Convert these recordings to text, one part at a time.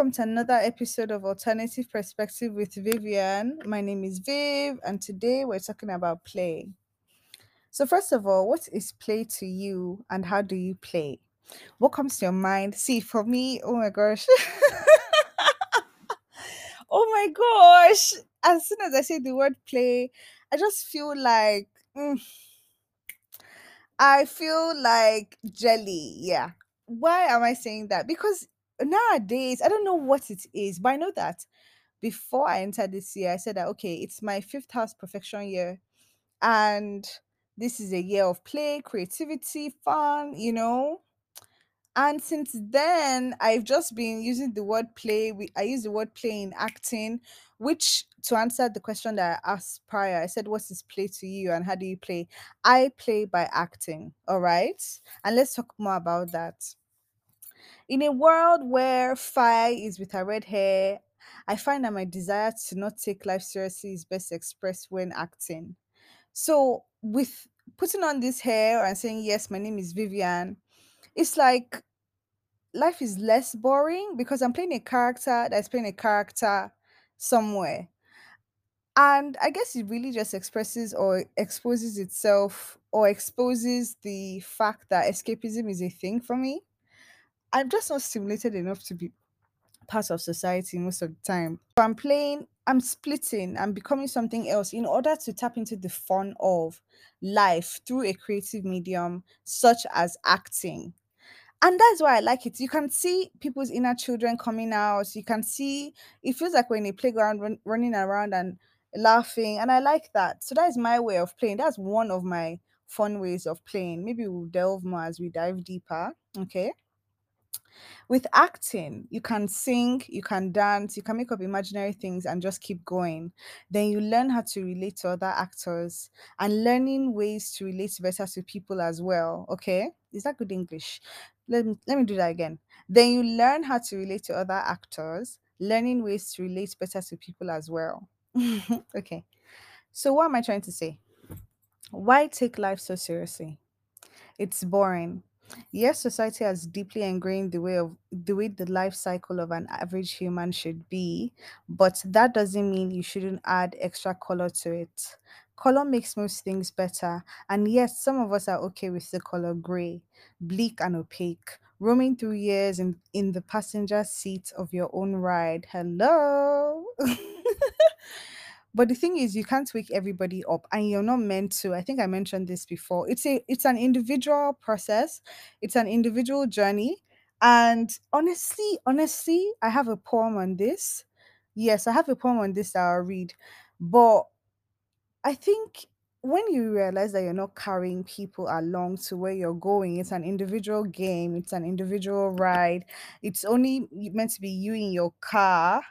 Welcome to another episode of Alternative Perspective with Vivian. My name is Viv, and today we're talking about play. So, first of all, what is play to you, and how do you play? What comes to your mind? See, for me, oh my gosh. oh my gosh. As soon as I say the word play, I just feel like. mm, I feel like jelly. Yeah. Why am I saying that? Because nowadays, I don't know what it is, but I know that before I entered this year, I said that, okay, it's my fifth house profection year. And this is a year of play, creativity, fun, you know. And since then, I've just been using the word play. We, I use the word play in acting, which to answer the question that I asked prior, I said, What is play to you and how do you play? I play by acting. All right. And let's talk more about that. In a world where Fi is with her red hair, I find that my desire to not take life seriously is best expressed when acting. So, with putting on this hair and saying, Yes, my name is Vivian, it's like life is less boring because I'm playing a character that's playing a character somewhere. And I guess it really just expresses or exposes itself or exposes the fact that escapism is a thing for me. I'm just not stimulated enough to be part of society most of the time. So I'm playing, I'm splitting, I'm becoming something else in order to tap into the fun of life through a creative medium such as acting and that's why I like it. You can see people's inner children coming out. You can see it feels like we're in a playground run, running around and laughing, and I like that. So that is my way of playing. That's one of my fun ways of playing. Maybe we'll delve more as we dive deeper. Okay. With acting, you can sing, you can dance, you can make up imaginary things and just keep going. Then you learn how to relate to other actors and learning ways to relate better to people as well. Okay? Is that good English? Let me let me do that again. Then you learn how to relate to other actors, learning ways to relate better to people as well. okay. So what am I trying to say? Why take life so seriously? It's boring. Yes, society has deeply ingrained the way of the way the life cycle of an average human should be, but that doesn't mean you shouldn't add extra color to it. Color makes most things better, and yes, some of us are okay with the color gray, bleak and opaque, roaming through years in, in the passenger seat of your own ride. Hello. But the thing is, you can't wake everybody up, and you're not meant to. I think I mentioned this before. It's a it's an individual process. It's an individual journey. And honestly, honestly, I have a poem on this. Yes, I have a poem on this that I'll read. But I think when you realize that you're not carrying people along to where you're going, it's an individual game, it's an individual ride. It's only meant to be you in your car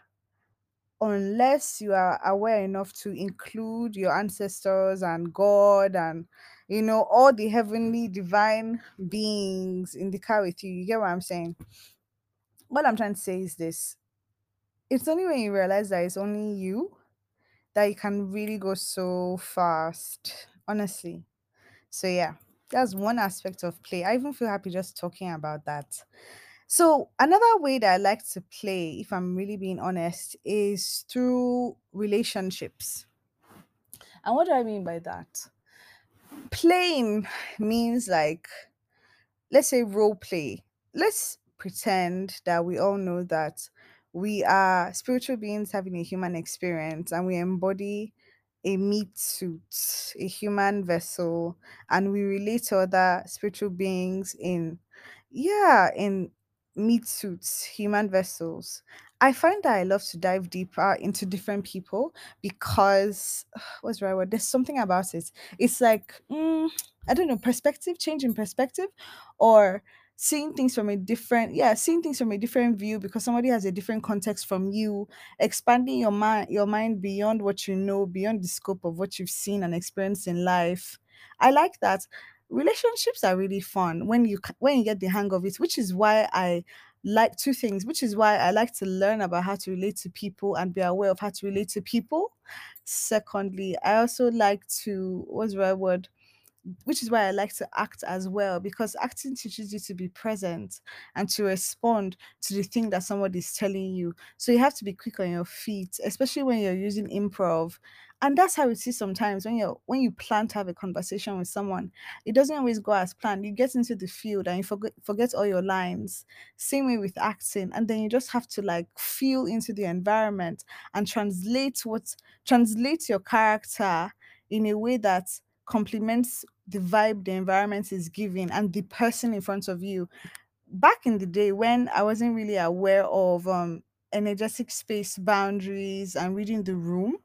unless you are aware enough to include your ancestors and God and you know all the heavenly divine beings in the car with you. You get what I'm saying? What I'm trying to say is this. It's only when you realize that it's only you that you can really go so fast. Honestly. So yeah, that's one aspect of play. I even feel happy just talking about that. So another way that I like to play, if I'm really being honest, is through relationships. And what do I mean by that? Playing means like, let's say role play. Let's pretend that we all know that we are spiritual beings having a human experience and we embody a meat suit, a human vessel, and we relate to other spiritual beings in yeah, in meat suits, human vessels. I find that I love to dive deeper into different people because what's the right word? There's something about it. It's like mm, I don't know, perspective, change in perspective, or seeing things from a different yeah, seeing things from a different view because somebody has a different context from you, expanding your mind your mind beyond what you know, beyond the scope of what you've seen and experienced in life. I like that relationships are really fun when you when you get the hang of it which is why i like two things which is why i like to learn about how to relate to people and be aware of how to relate to people. Secondly i also like to what's the right word which is why I like to act as well because acting teaches you to be present and to respond to the thing that somebody is telling you. So you have to be quick on your feet, especially when you're using improv. And that's how it is sometimes when you're when you plan to have a conversation with someone, it doesn't always go as planned. You get into the field and you forget forget all your lines. Same way with acting, and then you just have to like feel into the environment and translate what translate your character in a way that complements the vibe the environment is giving and the person in front of you. Back in the day when I wasn't really aware of um energetic space boundaries and reading the room,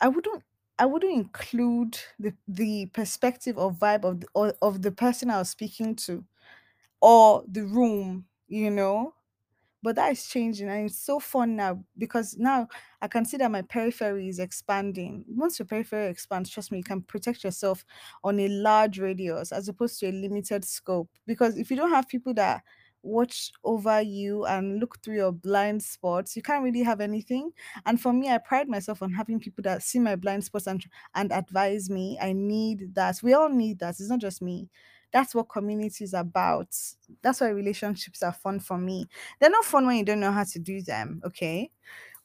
I wouldn't I wouldn't include the the perspective or vibe of the, or, of the person I was speaking to or the room, you know but that is changing and it's so fun now because now I can see that my periphery is expanding. Once your periphery expands, trust me, you can protect yourself on a large radius as opposed to a limited scope. Because if you don't have people that watch over you and look through your blind spots, you can't really have anything. And for me, I pride myself on having people that see my blind spots and and advise me. I need that. We all need that. It's not just me. That's what community is about. That's why relationships are fun for me they're not fun when you don't know how to do them, okay?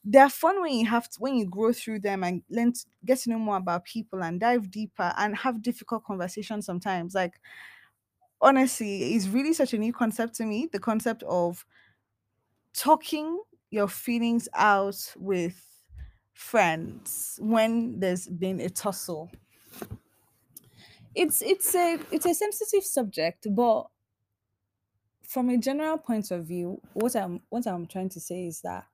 They're fun when you have to, when you grow through them and learn to get to know more about people and dive deeper and have difficult conversations sometimes. Like honestly, it's really such a new concept to me. The concept of talking your feelings out with friends when there's been a tussle. It's it's a it's a sensitive subject, but from a general point of view, what I'm what I'm trying to say is that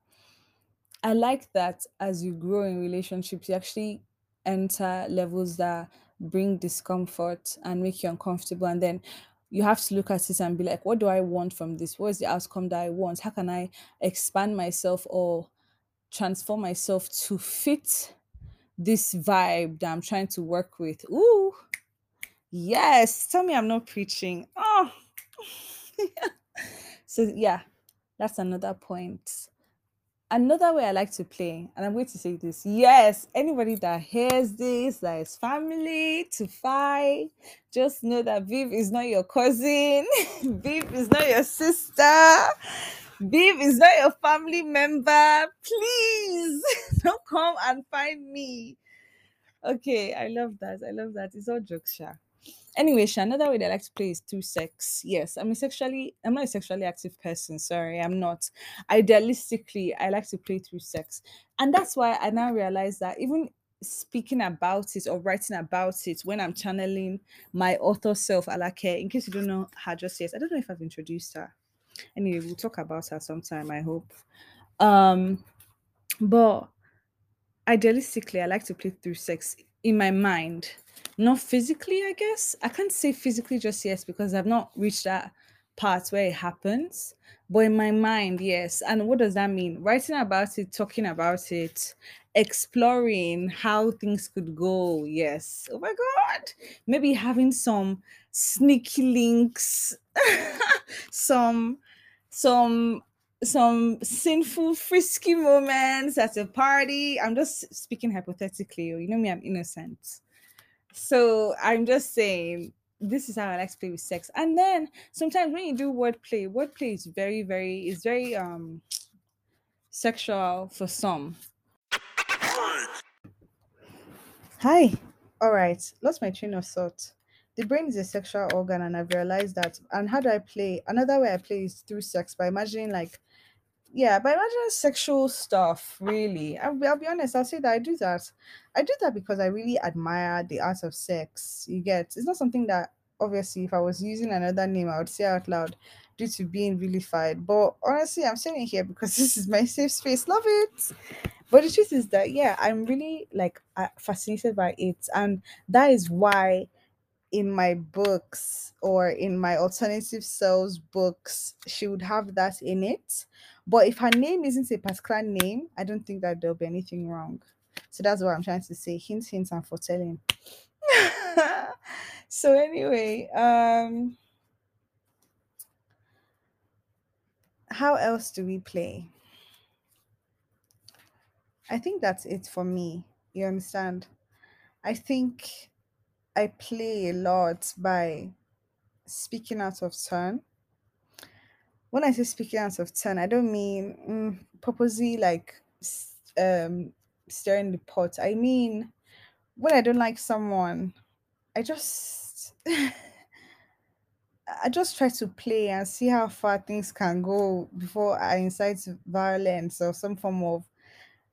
I like that as you grow in relationships, you actually enter levels that bring discomfort and make you uncomfortable. And then you have to look at it and be like, what do I want from this? What is the outcome that I want? How can I expand myself or transform myself to fit this vibe that I'm trying to work with? Ooh, yes. Tell me I'm not preaching. Oh, so yeah, that's another point. Another way I like to play, and I'm going to say this yes, anybody that hears this, that is family to fight, just know that Viv is not your cousin, Viv is not your sister, Viv is not your family member. Please don't come and find me. Okay, I love that. I love that. It's all jokes. Anyway, another way that I like to play is through sex. Yes, I'm a sexually, I'm not a sexually active person. Sorry, I'm not. Idealistically, I like to play through sex, and that's why I now realize that even speaking about it or writing about it when I'm channeling my author self, Alake. In case you don't know her just yet, I don't know if I've introduced her. Anyway, we'll talk about her sometime. I hope. Um, but idealistically, I like to play through sex in my mind, not physically, I guess. I can't say physically just yes because I've not reached that part where it happens. But in my mind, yes. And what does that mean? Writing about it, talking about it, exploring how things could go. Yes. Oh my God. Maybe having some sneaky links, some some some sinful frisky moments at a party i'm just speaking hypothetically you know me i'm innocent so i'm just saying this is how i like to play with sex. And then sometimes when you do wordplay wordplay is very very is very um sexual for some. Hi. All right. Lost my train of thought. The brain is a sexual organ and i've realized that and how do i play? Another way i play is through sex by imagining like yeah, but imagine sexual stuff, really. I'll be, I'll be honest, I'll say that I do that. I do that because I really admire the art of sex. You get, it's not something that obviously, if I was using another name, I would say out loud due to being vilified. But honestly, I'm saying here because this is my safe space. Love it. But the truth is that, yeah, I'm really like uh, fascinated by it. And that is why in my books or in my alternative selves books, she would have that in it. But if her name isn't a particular name, I don't think that there'll be anything wrong. So that's what I'm trying to say. Hint, hint, and foretelling. so anyway, um how else do we play? I think that's it for me. You understand? I think I play a lot by speaking out of turn. When I say speaking out of turn, I don't mean mm, purposely like um stirring the pot. I mean when I don't like someone, I just I just try to play and see how far things can go before I incite violence or some form of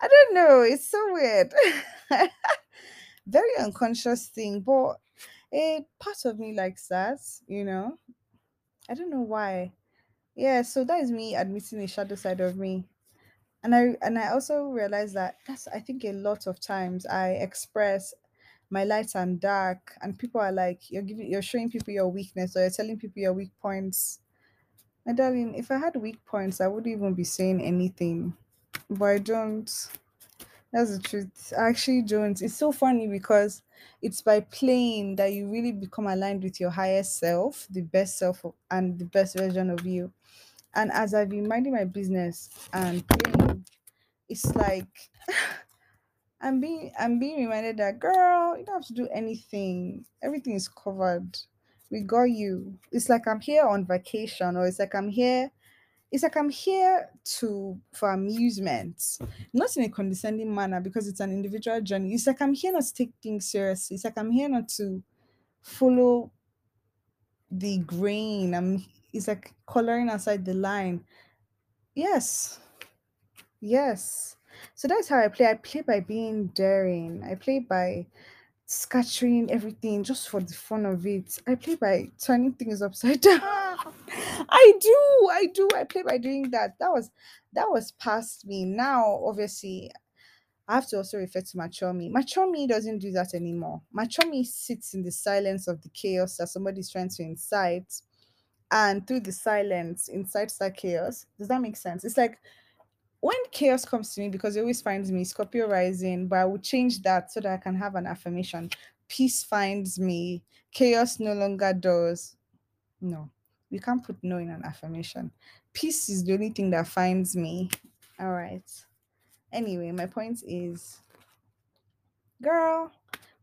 I don't know. It's so weird. Very unconscious thing, but a part of me likes that, you know. I don't know why. Yeah, so that is me admitting a shadow side of me. And I and I also realize that that's I think a lot of times I express my light and dark and people are like you're giving you're showing people your weakness or you're telling people your weak points. My darling, if I had weak points, I wouldn't even be saying anything. But I don't. That's the truth. I actually don't. It's so funny because it's by playing that you really become aligned with your higher self, the best self, and the best version of you. And as I've been minding my business and playing, it's like I'm being I'm being reminded that girl, you don't have to do anything. Everything is covered. We got you. It's like I'm here on vacation, or it's like I'm here it's like I'm here to for amusement, not in a condescending manner because it's an individual journey. It's like I'm here not to take things seriously. It's like I'm here not to follow the grain. I'm it's like coloring outside the line. Yes, yes. So that's how I play. I play by being daring. I play by scattering everything just for the fun of it. I play by turning things upside down. I do, I do. I play by doing that. That was that was past me. Now, obviously, I have to also refer to mature me. Mature me doesn't do that anymore. Mature me sits in the silence of the chaos that somebody's trying to incite, and through the silence, incites that chaos. Does that make sense? It's like when chaos comes to me because it always finds me Scorpio rising, but I will change that so that I can have an affirmation. Peace finds me, chaos no longer does. No, we can't put no in an affirmation. Peace is the only thing that finds me. All right. Anyway, my point is, girl,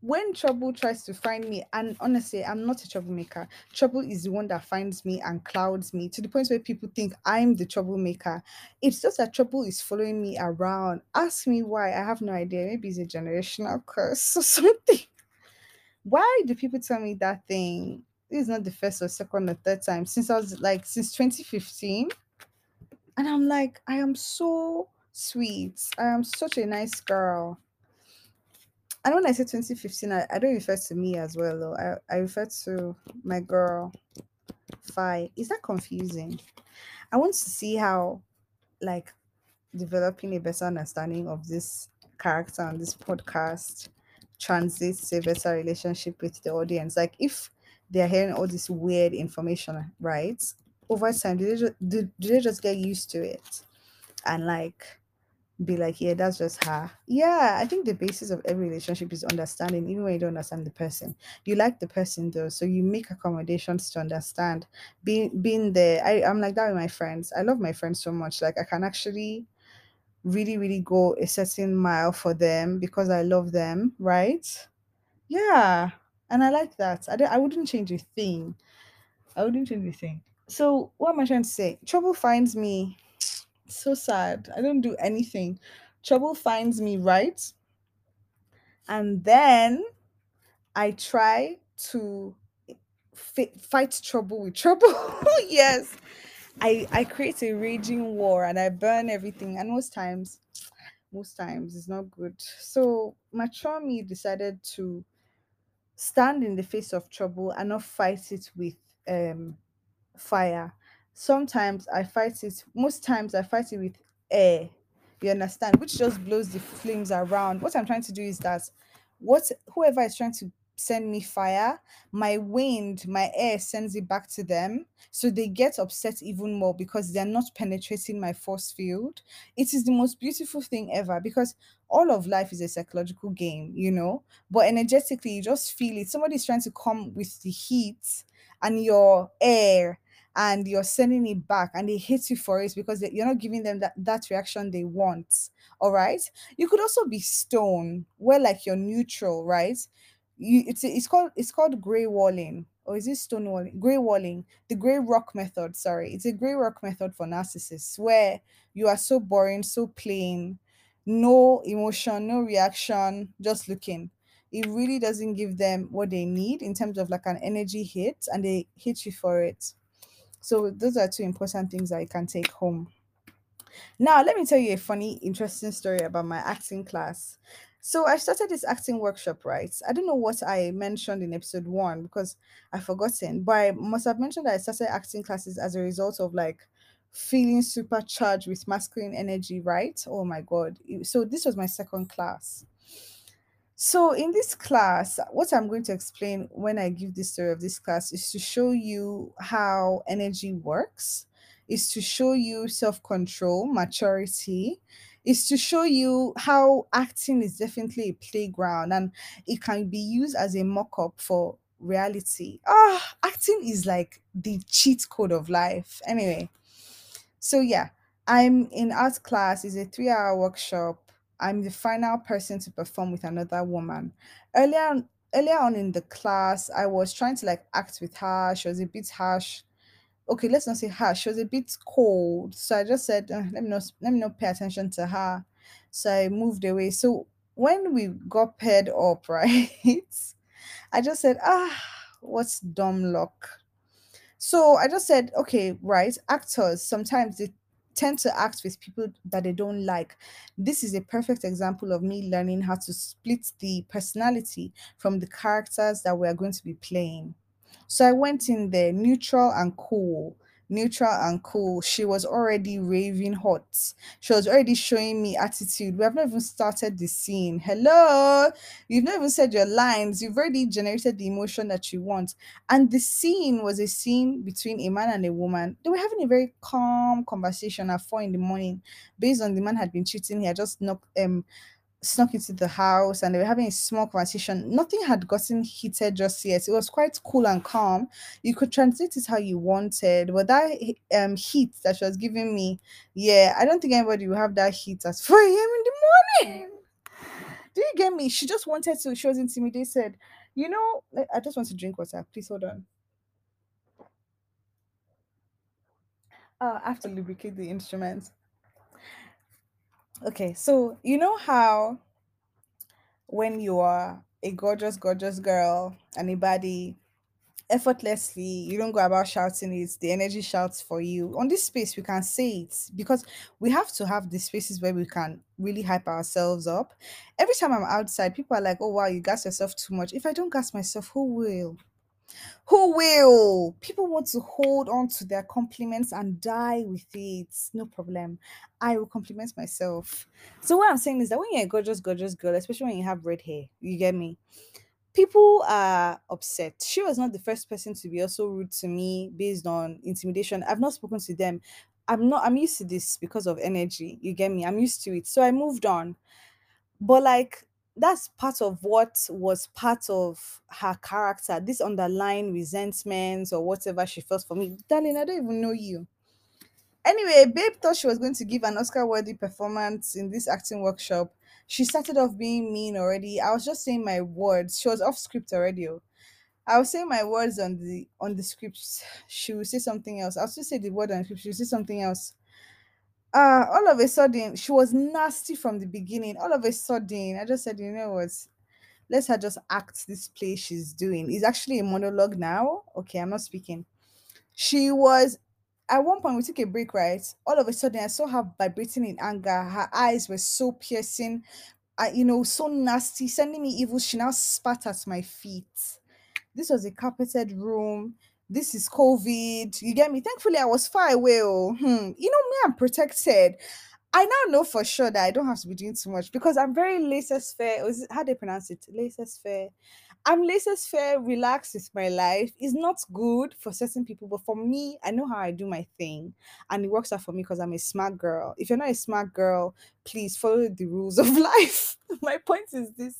when trouble tries to find me, and honestly, I'm not a troublemaker. Trouble is the one that finds me and clouds me to the point where people think I'm the troublemaker. It's just that trouble is following me around. Ask me why. I have no idea. Maybe it's a generational curse or something. Why do people tell me that thing? This is not the first or second or third time since I was like since 2015. And I'm like, I am so sweet. I am such a nice girl. And when I say 2015, I, I don't refer to me as well, though. I, I refer to my girl, Fi. Is that confusing? I want to see how, like, developing a better understanding of this character on this podcast translates a better relationship with the audience. Like, if they're hearing all this weird information, right? Over time, do they just, do, do they just get used to it? And, like, be like, yeah, that's just her. Yeah, I think the basis of every relationship is understanding, even when you don't understand the person. You like the person though, so you make accommodations to understand. Being being there, I, I'm like that with my friends. I love my friends so much. Like I can actually really, really go a certain mile for them because I love them, right? Yeah. And I like that. I, don't, I wouldn't change a thing. I wouldn't change a thing. So what am I trying to say? Trouble finds me so sad. I don't do anything. Trouble finds me right, and then I try to fi- fight trouble with trouble. yes, I I create a raging war and I burn everything. And most times, most times it's not good. So mature me decided to stand in the face of trouble and not fight it with um fire. Sometimes I fight it, most times I fight it with air. You understand? Which just blows the flames around. What I'm trying to do is that what whoever is trying to send me fire, my wind, my air sends it back to them. So they get upset even more because they're not penetrating my force field. It is the most beautiful thing ever because all of life is a psychological game, you know. But energetically, you just feel it. Somebody's trying to come with the heat and your air and you're sending it back and they hate you for it because you're not giving them that, that reaction they want all right? You could also be stone where like you're neutral right? You it's it's called it's called gray walling or is it stone walling? Gray walling the gray rock method sorry. It's a gray rock method for narcissists where you are so boring so plain no emotion no reaction just looking. It really doesn't give them what they need in terms of like an energy hit and they hit you for it so those are two important things that you can take home now, let me tell you a funny, interesting story about my acting class. So, I started this acting workshop, right? I don't know what I mentioned in episode one because I've forgotten, but I must have mentioned that I started acting classes as a result of like feeling supercharged with masculine energy, right? Oh my God. So, this was my second class. So, in this class, what I'm going to explain when I give this story of this class is to show you how energy works, is to show you self control, maturity, is to show you how acting is definitely a playground and it can be used as a mock up for reality. Ah, acting is like the cheat code of life. Anyway, so yeah, I'm in art class. It's a three-hour workshop. I'm the final person to perform with another woman. Earlier on, earlier on in the class, I was trying to like act with her. She was a bit harsh. Okay, let's not say harsh. She was a bit cold. So I just said, "Uh, let me not let me not pay attention to her. So I moved away. So when we got paired up, right? I just said, ah, what's dumb luck? So I just said, okay, right, actors sometimes they tend to act with people that they don't like. This is a perfect example of me learning how to split the personality from the characters that we are going to be playing. So I went in there neutral and cool. Neutral and cool. She was already raving hot. She was already showing me attitude. We have not even started the scene. Hello. You've not even said your lines. You've already generated the emotion that you want. And the scene was a scene between a man and a woman. They were having a very calm conversation at four in the morning, based on the man had been cheating. He had just knocked um snuck into the house and they were having a small conversation. Nothing had gotten heated just yet. It was quite cool and calm. You could translate it how you wanted, but that um heat that she was giving me, yeah, I don't think anybody will have that heat at 4 a.m. in the morning. Do you get me? She just wanted to, she was intimidated. You know, I just want to drink water. Please hold on. Uh, I have to lubricate the instrument. Okay, so you know how when you are a gorgeous, gorgeous girl and a effortlessly, you don't go about shouting it, the energy shouts for you. On this space, we can say it because we have to have the spaces where we can really hype ourselves up. Every time I'm outside, people are like, oh wow, you gas yourself too much. If I don't gas myself, who will? Who will? People want to hold on to their compliments and die with it. No problem. I will compliment myself. So what I'm saying is that when you're a gorgeous, gorgeous girl, especially when you have red hair, you get me. People are upset. She was not the first person to be also rude to me based on intimidation. I've not spoken to them. I'm not. I'm used to this because of energy. You get me. I'm used to it. So I moved on. But like that's part of what was part of her character, this underlying resentment or whatever she felt for me. Darling, I don't even know you. Anyway, Babe thought she was going to give an Oscar worthy performance in this acting workshop. She started off being mean already. I was just saying my words. She was off script already. oh. I was saying my words on the on the script. She would say something else. I'll still say the word on the script. She would say something else uh all of a sudden she was nasty from the beginning. All of a sudden i just said you know what? Let's her just act this play she's doing. It's actually a monologue now. Okay i'm not speaking. She was at one point we took a break right? All of a sudden i saw her vibrating in anger. Her eyes were so piercing. I, you know so nasty sending me evil. She now spat at my feet. This was a carpeted room. This is COVID. You get me? Thankfully, I was far away. Oh, hmm. You know, me, I'm protected. I now know for sure that I don't have to be doing too much because I'm very laissez-faire. How do they pronounce it? Laissez-faire. I'm laissez-faire, relaxed with my life. It's not good for certain people, but for me, I know how I do my thing, and it works out for me because I'm a smart girl. If you're not a smart girl, please follow the rules of life. my point is this: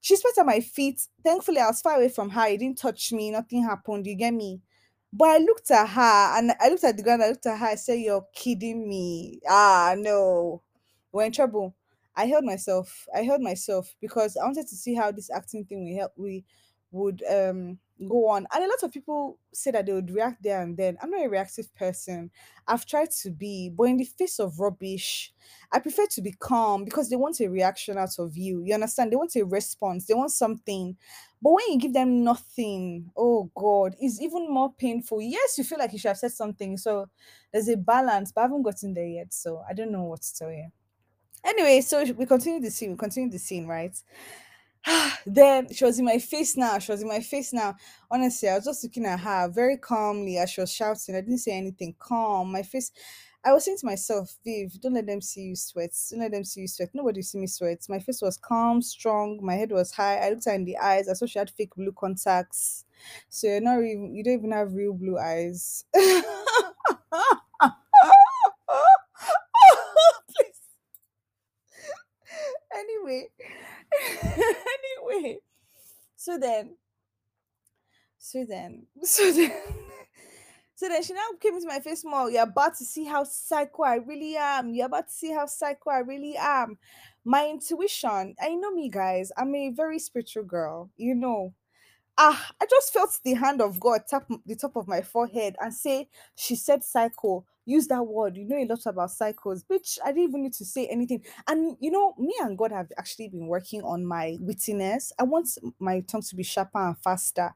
she spat at my feet. Thankfully, I was far away from her. It didn't touch me. Nothing happened. You get me? But I looked at her and I looked at the ground. I looked at her. I said, You're kidding me. Ah, no. We're in trouble. I held myself. I held myself because I wanted to see how this acting thing we help we would um Mm. go on. And a lot of people say that they would react there and then. I'm not a reactive person. I've tried to be, but in the face of rubbish, I prefer to be calm because they want a reaction out of you. You understand? They want a response. They want something. But when you give them nothing, oh God, it's even more painful. Yes, you feel like you should have said something. So there's a balance, but I haven't gotten there yet. So I don't know what to tell you. Anyway, so we continue the scene. We continue the scene, right? Then she was in my face now. She was in my face now. Honestly, I was just looking at her very calmly as she was shouting. I didn't say anything. Calm. My face. I was saying to myself, Viv, don't let them see you sweat. Don't let them see you sweat. Nobody see me sweat. My face was calm, strong. My head was high. I looked her in the eyes. I saw she had fake blue contacts. So you're not even, you don't even have real blue eyes. Anyway, anyway. So then, so then, so then, so then she now came into my face more. You're about to see how psycho I really am. You're about to see how psycho I really am. My intuition, I know me, guys. I'm a very spiritual girl. You know, ah, I just felt the hand of God tap the top of my forehead and say, She said psycho. Use that word. You know a lot about psychos, bitch. I didn't even need to say anything. And you know, me and God have actually been working on my wittiness. I want my tongue to be sharper and faster.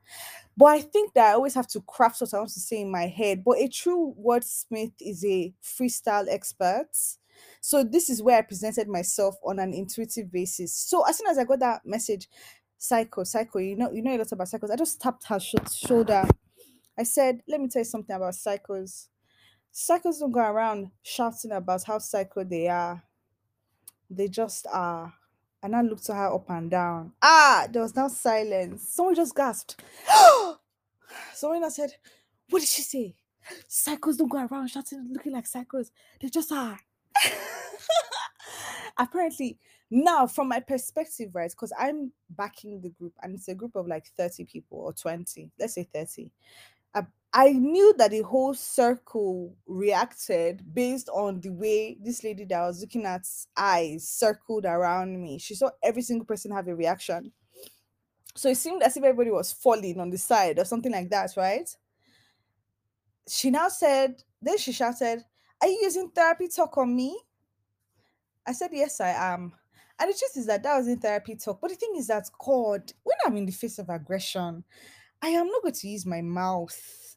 But I think that I always have to craft what I want to say in my head. But a true wordsmith is a freestyle expert. So this is where I presented myself on an intuitive basis. So as soon as I got that message, psycho, psycho, you know, you know a lot about psychos. I just tapped her sho- shoulder. I said, "Let me tell you something about psychos. Psychos don't go around shouting about how psycho they are. They just are." And I looked at her up and down. Ah, there was now silence. Someone just gasped. Someone said, What did she say? Psychos don't go around shouting, looking like psychos. They just are. Apparently, now from my perspective, right? Because I'm backing the group and it's a group of like 30 people or 20, let's say 30. I, knew that the whole circle reacted based on the way this lady that I was looking at eyes circled around me. She saw every single person have a reaction. So it seemed as if everybody was falling on the side or something like that, right? She now said, then she shouted, Are you using therapy talk on me? I said, Yes, I am. And the truth is that that was in therapy talk. But the thing is that, God, when I'm in the face of aggression, I am not going to use my mouth.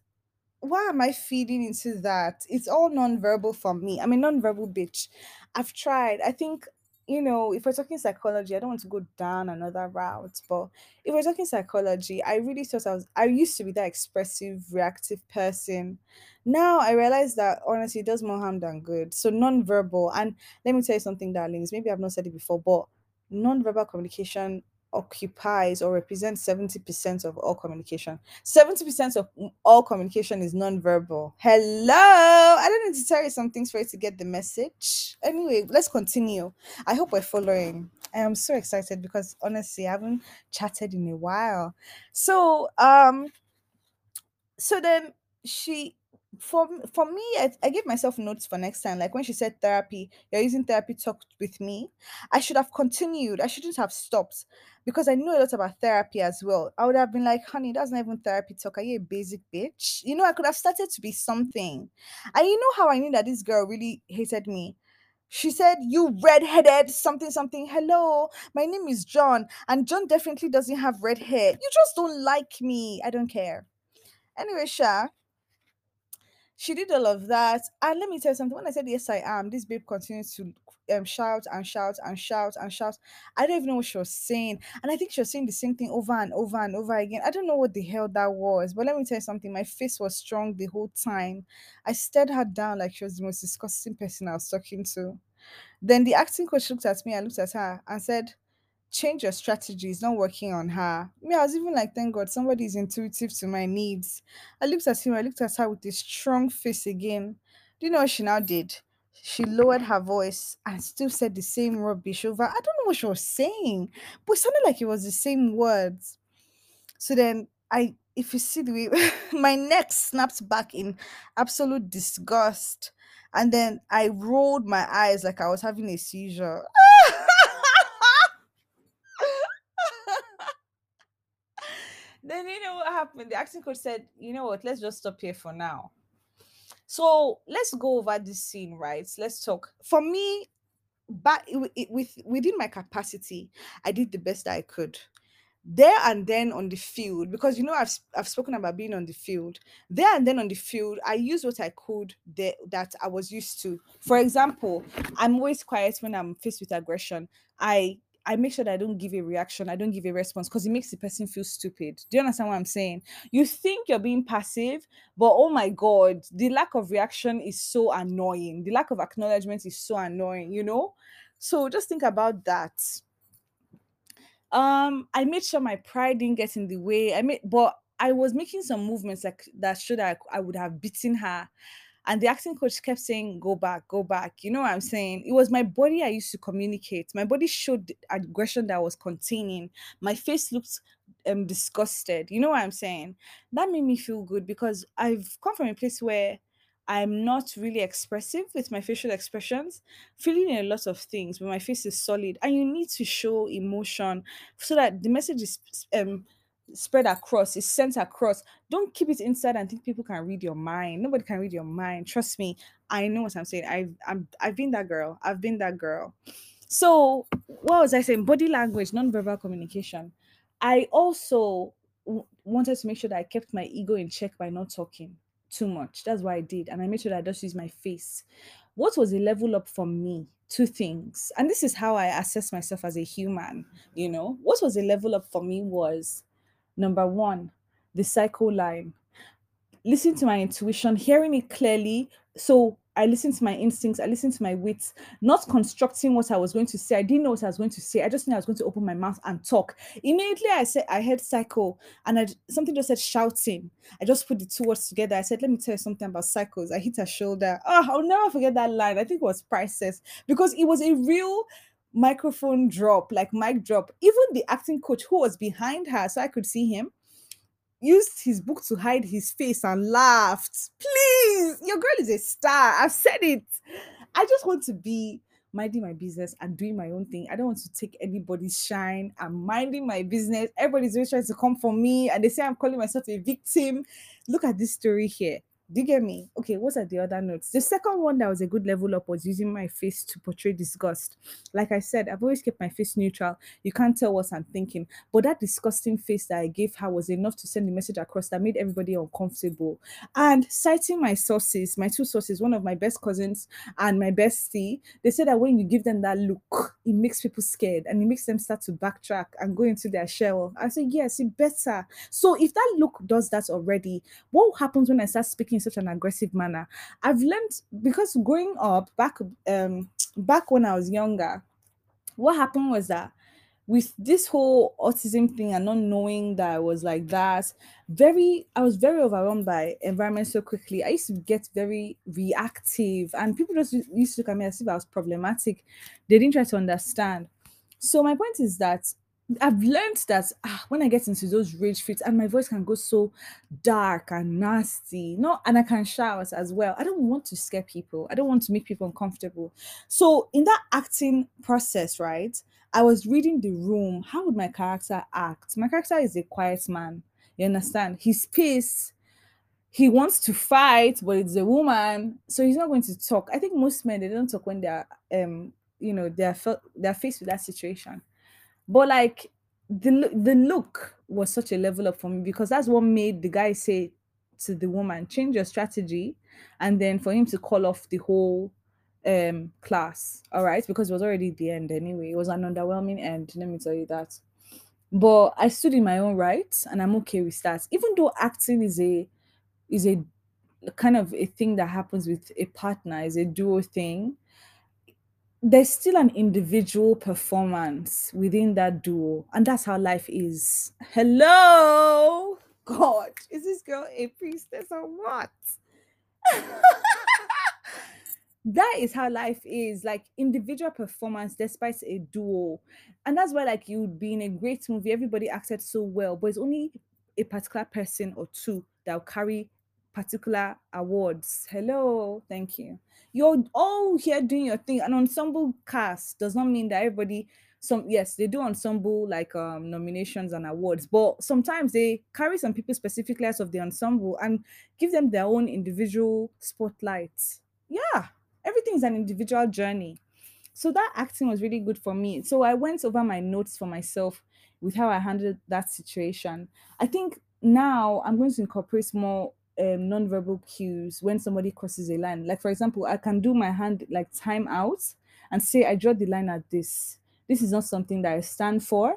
Why am I feeding into that? It's all non-verbal for me. I'm a non-verbal bitch. I've tried. I think, you know, if we're talking psychology, I don't want to go down another route, but if we're talking psychology, I really thought I was I used to be that expressive, reactive person. Now I realize that honestly it does more harm than good. So non-verbal, and let me tell you something, darlings. Maybe I've not said it before, but non-verbal communication occupies or represents 70% of all communication. 70% of all communication is non-verbal. Hello. I don't need to tell you some things for you to get the message. Anyway, let's continue. I hope we're following. I am so excited because honestly, I haven't chatted in a while. So, um, so then she for for me I, I gave myself notes for next time like when she said therapy you're using therapy talk with me i should have continued i shouldn't have stopped because i know a lot about therapy as well i would have been like honey that's not even therapy talk are you a basic bitch you know i could have started to be something and you know how i knew that this girl really hated me she said, You red-headed something something. Hello, my name is John, and John definitely doesn't have red hair. You just don't like me. I don't care. Anyway, Sha, she did all of that. And let me tell you something. When I said yes, I am, this babe continued to um shout and shout and shout and shout. I don't even know what she was saying. And I think she was saying the same thing over and over and over again. I don't know what the hell that was. But let me tell you something. My face was strong the whole time. I stared her down like she was the most disgusting person I was talking to. Then the acting coach looked at me and looked at her and said, change your strategy. It's not working on her. Me, I was even like, thank God, somebody is intuitive to my needs. I looked at him, I looked at her with a strong face again. Do you know what she now did? She lowered her voice and still said the same rubbish over. I don't know what she was saying, but it sounded like it was the same words. So then I if you see the way my neck snapped back in absolute disgust. And then I rolled my eyes like I was having a seizure. Then you know what happened? The acting coach said, you know what, let's just stop here for now. So let's go over this scene, right? Let's talk. For me, but with within my capacity, I did the best I could there and then on the field because you know I've I've spoken about being on the field there and then on the field I used what I could that I was used to for example I'm always quiet when I'm faced with aggression I I make sure that I don't give a reaction I don't give a response because it makes the person feel stupid. Do you understand what I'm saying? You think you're being passive but oh my god the lack of reaction is so annoying. The lack of acknowledgement is so annoying you know? So just think about that. Um, I made sure my pride didn't get in the way. I made, but I was making some movements like that showed that I, I would have beaten her. And the acting coach kept saying, Go back, go back. You know what I'm saying? It was my body I used to communicate. My body showed aggression that I was containing. My face looked um disgusted. You know what I'm saying? That made me feel good because I've come from a place where I'm not really expressive with my facial expressions, feeling a lot of things, but my face is solid. And you need to show emotion so that the message is um, spread across, is sent across. Don't keep it inside and think people can read your mind. Nobody can read your mind. Trust me, I know what I'm saying. I've I'm, I've been that girl. I've been that girl. So what was I saying? Body language, non-verbal communication. I also w- wanted to make sure that I kept my ego in check by not talking too much. That's what I did. And I made sure that I just use my face. What was a level up for me? Two things. And this is how I assess myself as a human, you know. What was a level up for me was number one, the cycle line. Listen to my intuition, hearing it clearly. So I listened to my instincts, I listened to my wits, not constructing what I was going to say. I didn't know what I was going to say. I just knew I was going to open my mouth and talk. Immediately I said I heard cycle and I something just said shouting. I just put the two words together. I said, let me tell you something about cycles. I hit her shoulder. Oh, I'll never forget that line. I think it was priceless because it was a real microphone drop, like mic drop. Even the acting coach who was behind her, so I could see him used his book to hide his face and laughed. Please, your girl is a star. I've said it. I just want to be minding my business and doing my own thing. I don't want to take anybody's shine. I'm minding my business. Everybody's always trying to come for me and they say I'm calling myself a victim. Look at this story here. Do you get me? Okay, what are the other notes? The second one that was a good level up was using my face to portray disgust. Like I said, I've always kept my face neutral. You can't tell what I'm thinking. But that disgusting face that I gave her was enough to send the message across that made everybody uncomfortable. And citing my sources, my two sources, one of my best cousins and my bestie, they said that when you give them that look, it makes people scared and it makes them start to backtrack and go into their shell. I said, yes, it better. So if that look does that already, what happens when I start speaking? In such an aggressive manner. I've learned because growing up back um back when I was younger, what happened was that with this whole autism thing and not knowing that I was like that, very I was very overwhelmed by environment so quickly. I used to get very reactive, and people just used to look at me as if I was problematic. They didn't try to understand. So my point is that I've learned that ah, when I get into those rage fits and my voice can go so dark and nasty, no, and I can shout as well. I don't want to scare people. I don't want to make people uncomfortable. So in that acting process, right, I was reading the room. How would my character act? My character is a quiet man. You understand? His pace. He wants to fight, but it's a woman, so he's not going to talk. I think most men they don't talk when they're um you know they're they're faced with that situation but like the the look was such a level up for me because that's what made the guy say to the woman, change your strategy, and then for him to call off the whole um class. All right, because it was already the end anyway. It was an underwhelming end. Let me tell you that. But I stood in my own rights, and I'm okay with that. Even though acting is a is a kind of a thing that happens with a partner, is a duo thing there's still an individual performance within that duo, and that's how life is. Hello, God, is this girl a priestess or what? that is how life is like individual performance despite a duo and that's why like you would be in a great movie everybody acted so well but it's only a particular person or two that will carry particular awards. Hello, thank you. You're all here doing your thing. An ensemble cast does not mean that everybody some yes they do ensemble like um nominations and awards but sometimes they carry some people specifically out of the ensemble and give them their own individual spotlights yeah everything is an individual journey so that acting was really good for me so i went over my notes for myself with how i handled that situation i think now i'm going to incorporate more um, non-verbal cues when somebody crosses a line. Like for example i can do my hand like time out and say i draw the line at this. This is not something that i stand for.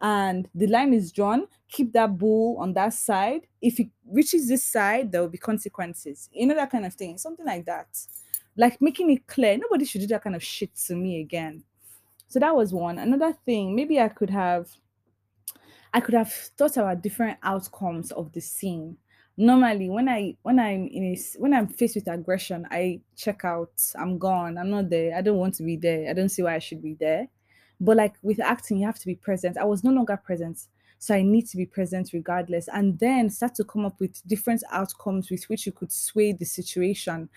And the line is drawn keep that bull on that side. If it reaches this side there will be consequences. You know that kind of thing something like that. Like making it clear nobody should do that kind of shit to me again. So that was one. Another thing maybe i could have I could have thought about different outcomes of the scene. Normally, when I when I'm in a when I'm faced with aggression, I check out. I'm gone. I'm not there. I don't want to be there. I don't see why I should be there. But like with acting, you have to be present. I was no longer present, so I need to be present regardless. And then start to come up with different outcomes with which you could sway the situation.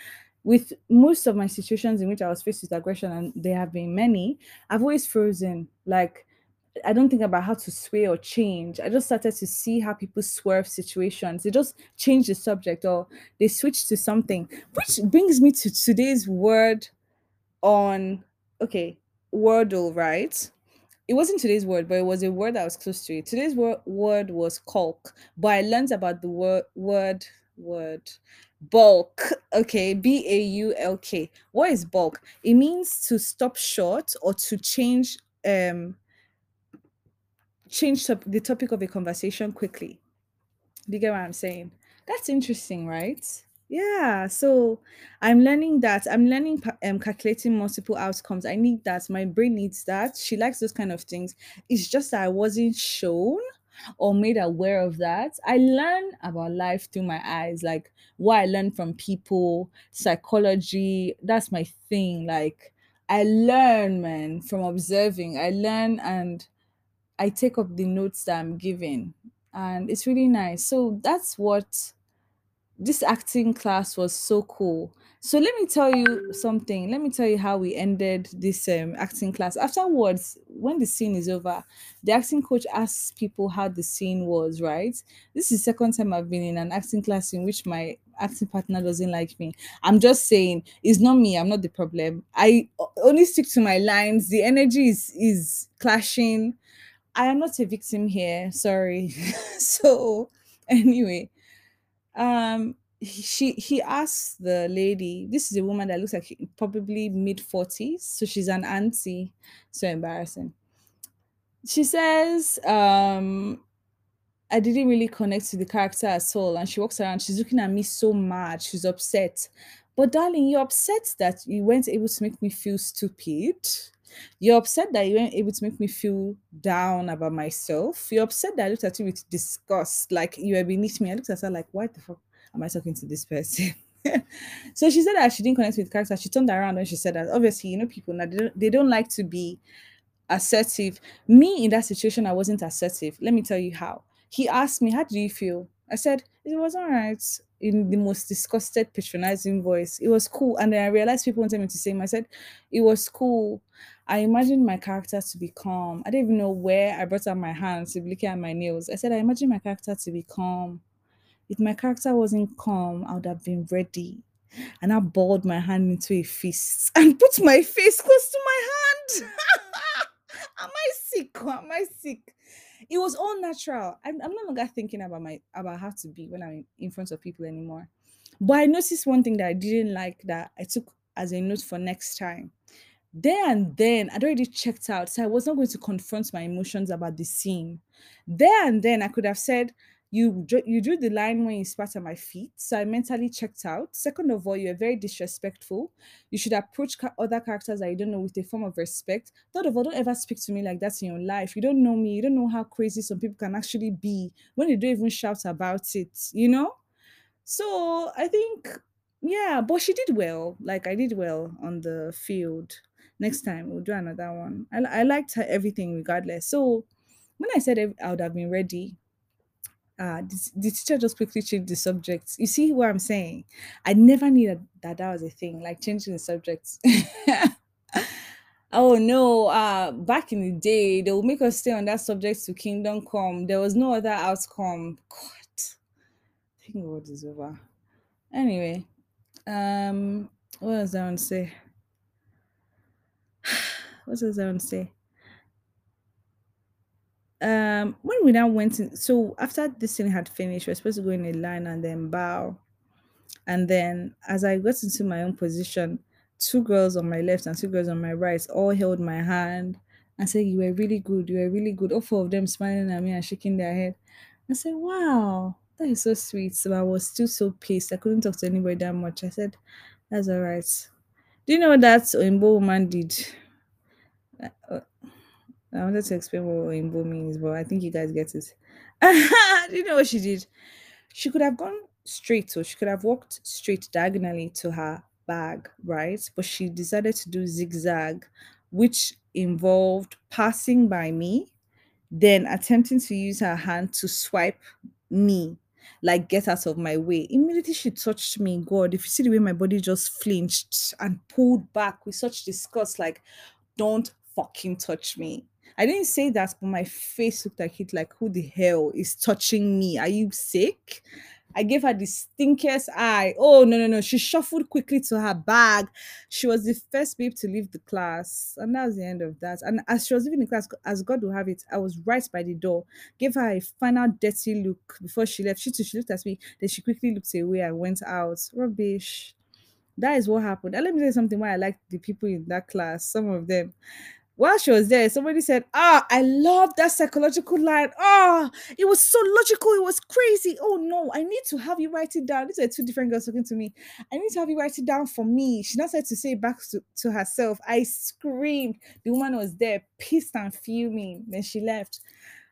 With most of my situations in which I was faced with aggression, and there have been many, I've always frozen. Like I don't think about how to sway or change. I just started to see how people swerve situations. They just change the subject or they switch to something, which brings me to today's word on okay, Wordle, right? It wasn't today's word, but it was a word that was close to it. Today's word, word was caulk, but I learned about the word word word bulk. Okay, B A U L K. What is bulk? It means to stop short or to change um change the topic of a conversation quickly. Do you get what I'm saying? That's interesting, right? Yeah. So I'm learning that. I'm learning um, calculating multiple outcomes. I need that. My brain needs that. She likes those kind of things. It's just that I wasn't shown or made aware of that. I learn about life through my eyes, like what I learn from people, psychology. That's my thing. Like I learn, man, from observing. I learn and I take up the notes that I'm giving, and it's really nice. So that's what this acting class was so cool. So let me tell you something. Let me tell you how we ended this um, acting class. Afterwards, when the scene is over, the acting coach asks people how the scene was, right? This is the second time I've been in an acting class in which my acting partner doesn't like me. I'm just saying, it's not me, I'm not the problem. I only stick to my lines. The energy is is clashing I am not a victim here. Sorry. so anyway, um, he- she he asked the lady. This is a woman that looks like probably mid forties, so she's an auntie. So embarrassing. She says, um, I didn't really connect to the character at all. And she walks around, she's looking at me so mad, she's upset. But darling, you're upset that you weren't able to make me feel stupid. You're upset that you weren't able to make me feel down about myself. You're upset that I looked at you with disgust, like you were beneath me. I looked at her like, why the fuck am I talking to this person? so she said that she didn't connect with character. She turned around and she said that obviously, you know, people now they don't, they don't like to be assertive. Me in that situation, I wasn't assertive. Let me tell you how. He asked me, How do you feel? I said, It was all right. In the most disgusted, patronizing voice. It was cool. And then I realized people wanted me to say, I said, It was cool. I imagined my character to be calm. I didn't even know where I brought out my hands to be looking at my nails. I said, I imagine my character to be calm. If my character wasn't calm, I would have been ready. And I balled my hand into a fist and put my face close to my hand. Am I sick? Am I sick? It was all natural. I'm, I'm no longer thinking about my about how to be when I'm in front of people anymore. But I noticed one thing that I didn't like that I took as a note for next time. There and then, I'd already checked out, so I was not going to confront my emotions about the scene. There and then, I could have said, "You you drew the line when you spat at my feet," so I mentally checked out. Second of all, you are very disrespectful. You should approach ca- other characters that you don't know with a form of respect. Third of all, don't ever speak to me like that in your life. You don't know me. You don't know how crazy some people can actually be when they don't even shout about it. You know. So I think, yeah, but she did well. Like I did well on the field. Next time we'll do another one. I, I liked her everything regardless. So when I said I would have been ready, uh, the, the teacher just quickly changed the subject. You see what I'm saying? I never knew that that, that was a thing, like changing the subjects. Oh no, uh back in the day, they would make us stay on that subject to kingdom come. There was no other outcome. God, I think what is over. Anyway, um, what I want to say? What does I want to say? Um, when we now went in, so after this thing had finished, we are supposed to go in a line and then bow. And then as I got into my own position, two girls on my left and two girls on my right all held my hand and said, You were really good, you were really good. All four of them smiling at me and shaking their head. I said, Wow, that is so sweet. So I was still so pissed. I couldn't talk to anybody that much. I said, That's all right. Do you know that Oyinbo woman did? Uh, I wanted to explain what Oyinbo means, but I think you guys get it. Do you know what she did? She could have gone straight, so she could have walked straight diagonally to her bag, right? But she decided to do zigzag, which involved passing by me, then attempting to use her hand to swipe me, like get out of my way. Immediately she touched me. God, if you see the way my body just flinched and pulled back with such disgust, like, don't fucking touch me. I didn't say that, but my face looked like it, like, who the hell is touching me? Are you sick? I gave her the stinkiest eye. Oh, no, no, no. She shuffled quickly to her bag. She was the first babe to leave the class. And that was the end of that. And as she was leaving the class, as God will have it, I was right by the door. Gave her a final dirty look before she left. She too, she looked at me. Then she quickly looked away and went out. Rubbish. That is what happened. And let me tell you something why I like the people in that class. Some of them while she was there, somebody said, Ah, I love that psychological line. Ah, it was so logical. It was crazy. Oh no, I need to have you write it down. These are two different girls talking to me. I need to have you write it down for me. She now said to say it back to, to herself. I screamed. The woman was there, pissed and fuming. Then she left.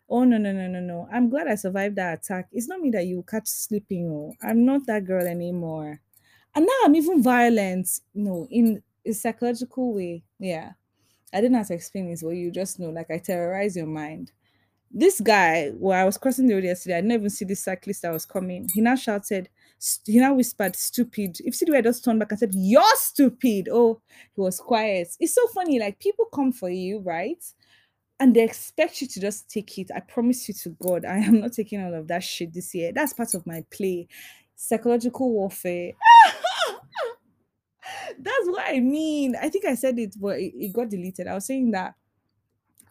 Oh no, no, no, no, no. I'm glad I survived that attack. It's not me that you catch sleeping. Oh, I'm not that girl anymore. And now I'm even violent, you know, in a psychological way. Yeah. I didn't have to explain this, but you just know, like I terrorize your mind. This guy, while I was crossing the road yesterday, I didn't even see this cyclist that was coming. He now shouted, he now whispered, stupid. If I just turned back and said, You're stupid. Oh, he was quiet. It's so funny. Like people come for you, right? And they expect you to just take it. I promise you to God, I am not taking all of that shit this year. That's part of my play. Psychological warfare. That's what I mean. I think I said it, but it, it got deleted. I was saying that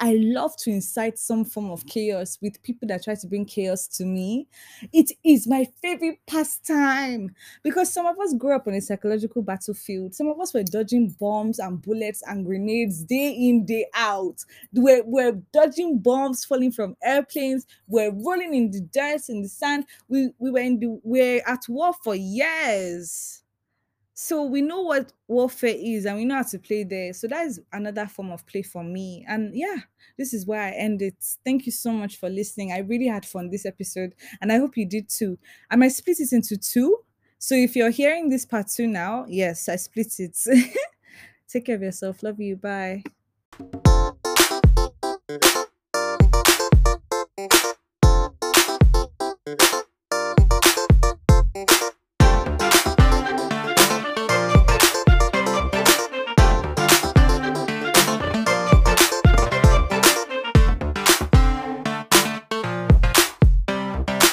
I love to incite some form of chaos with people that try to bring chaos to me. It is my favorite pastime because some of us grew up on a psychological battlefield. Some of us were dodging bombs and bullets and grenades day in, day out. We're, we're dodging bombs falling from airplanes. We're rolling in the dirt, in the sand. We, we were in the, we're at war for years so we know what warfare is and we know how to play there. So that is another form of play for me. And yeah this is where i end it. Thank you so much for listening. I really had fun this episode and i hope you did too. I might split it into two. So if you're hearing this part two now yes i split it. Take care of yourself. Love you. Bye